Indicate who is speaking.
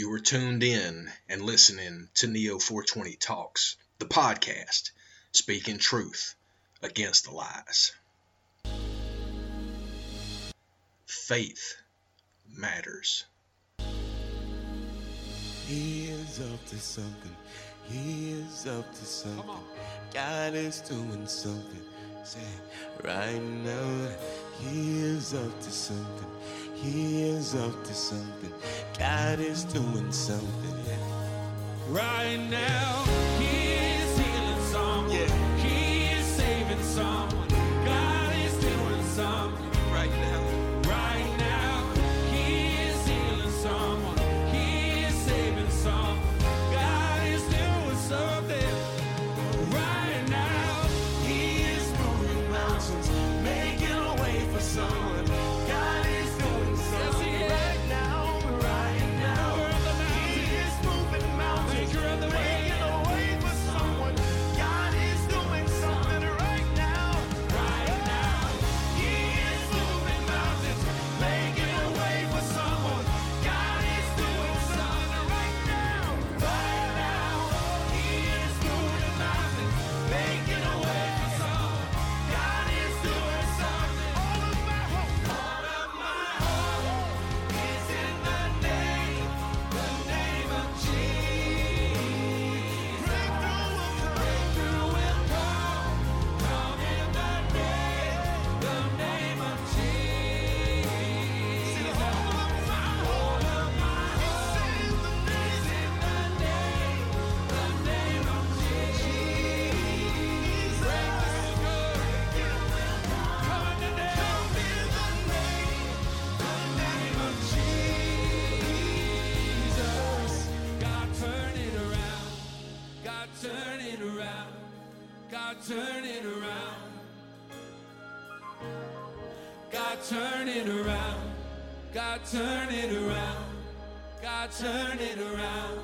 Speaker 1: You were tuned in and listening to Neo 420 Talks, the podcast, speaking truth against the lies. Faith matters.
Speaker 2: He is up to something. He is up to something. God is doing something. Say, right now, he is up to something. He is up to something. God is doing something
Speaker 3: right now. God, turn it around. God, turn it around. God, turn it around. God, turn it around.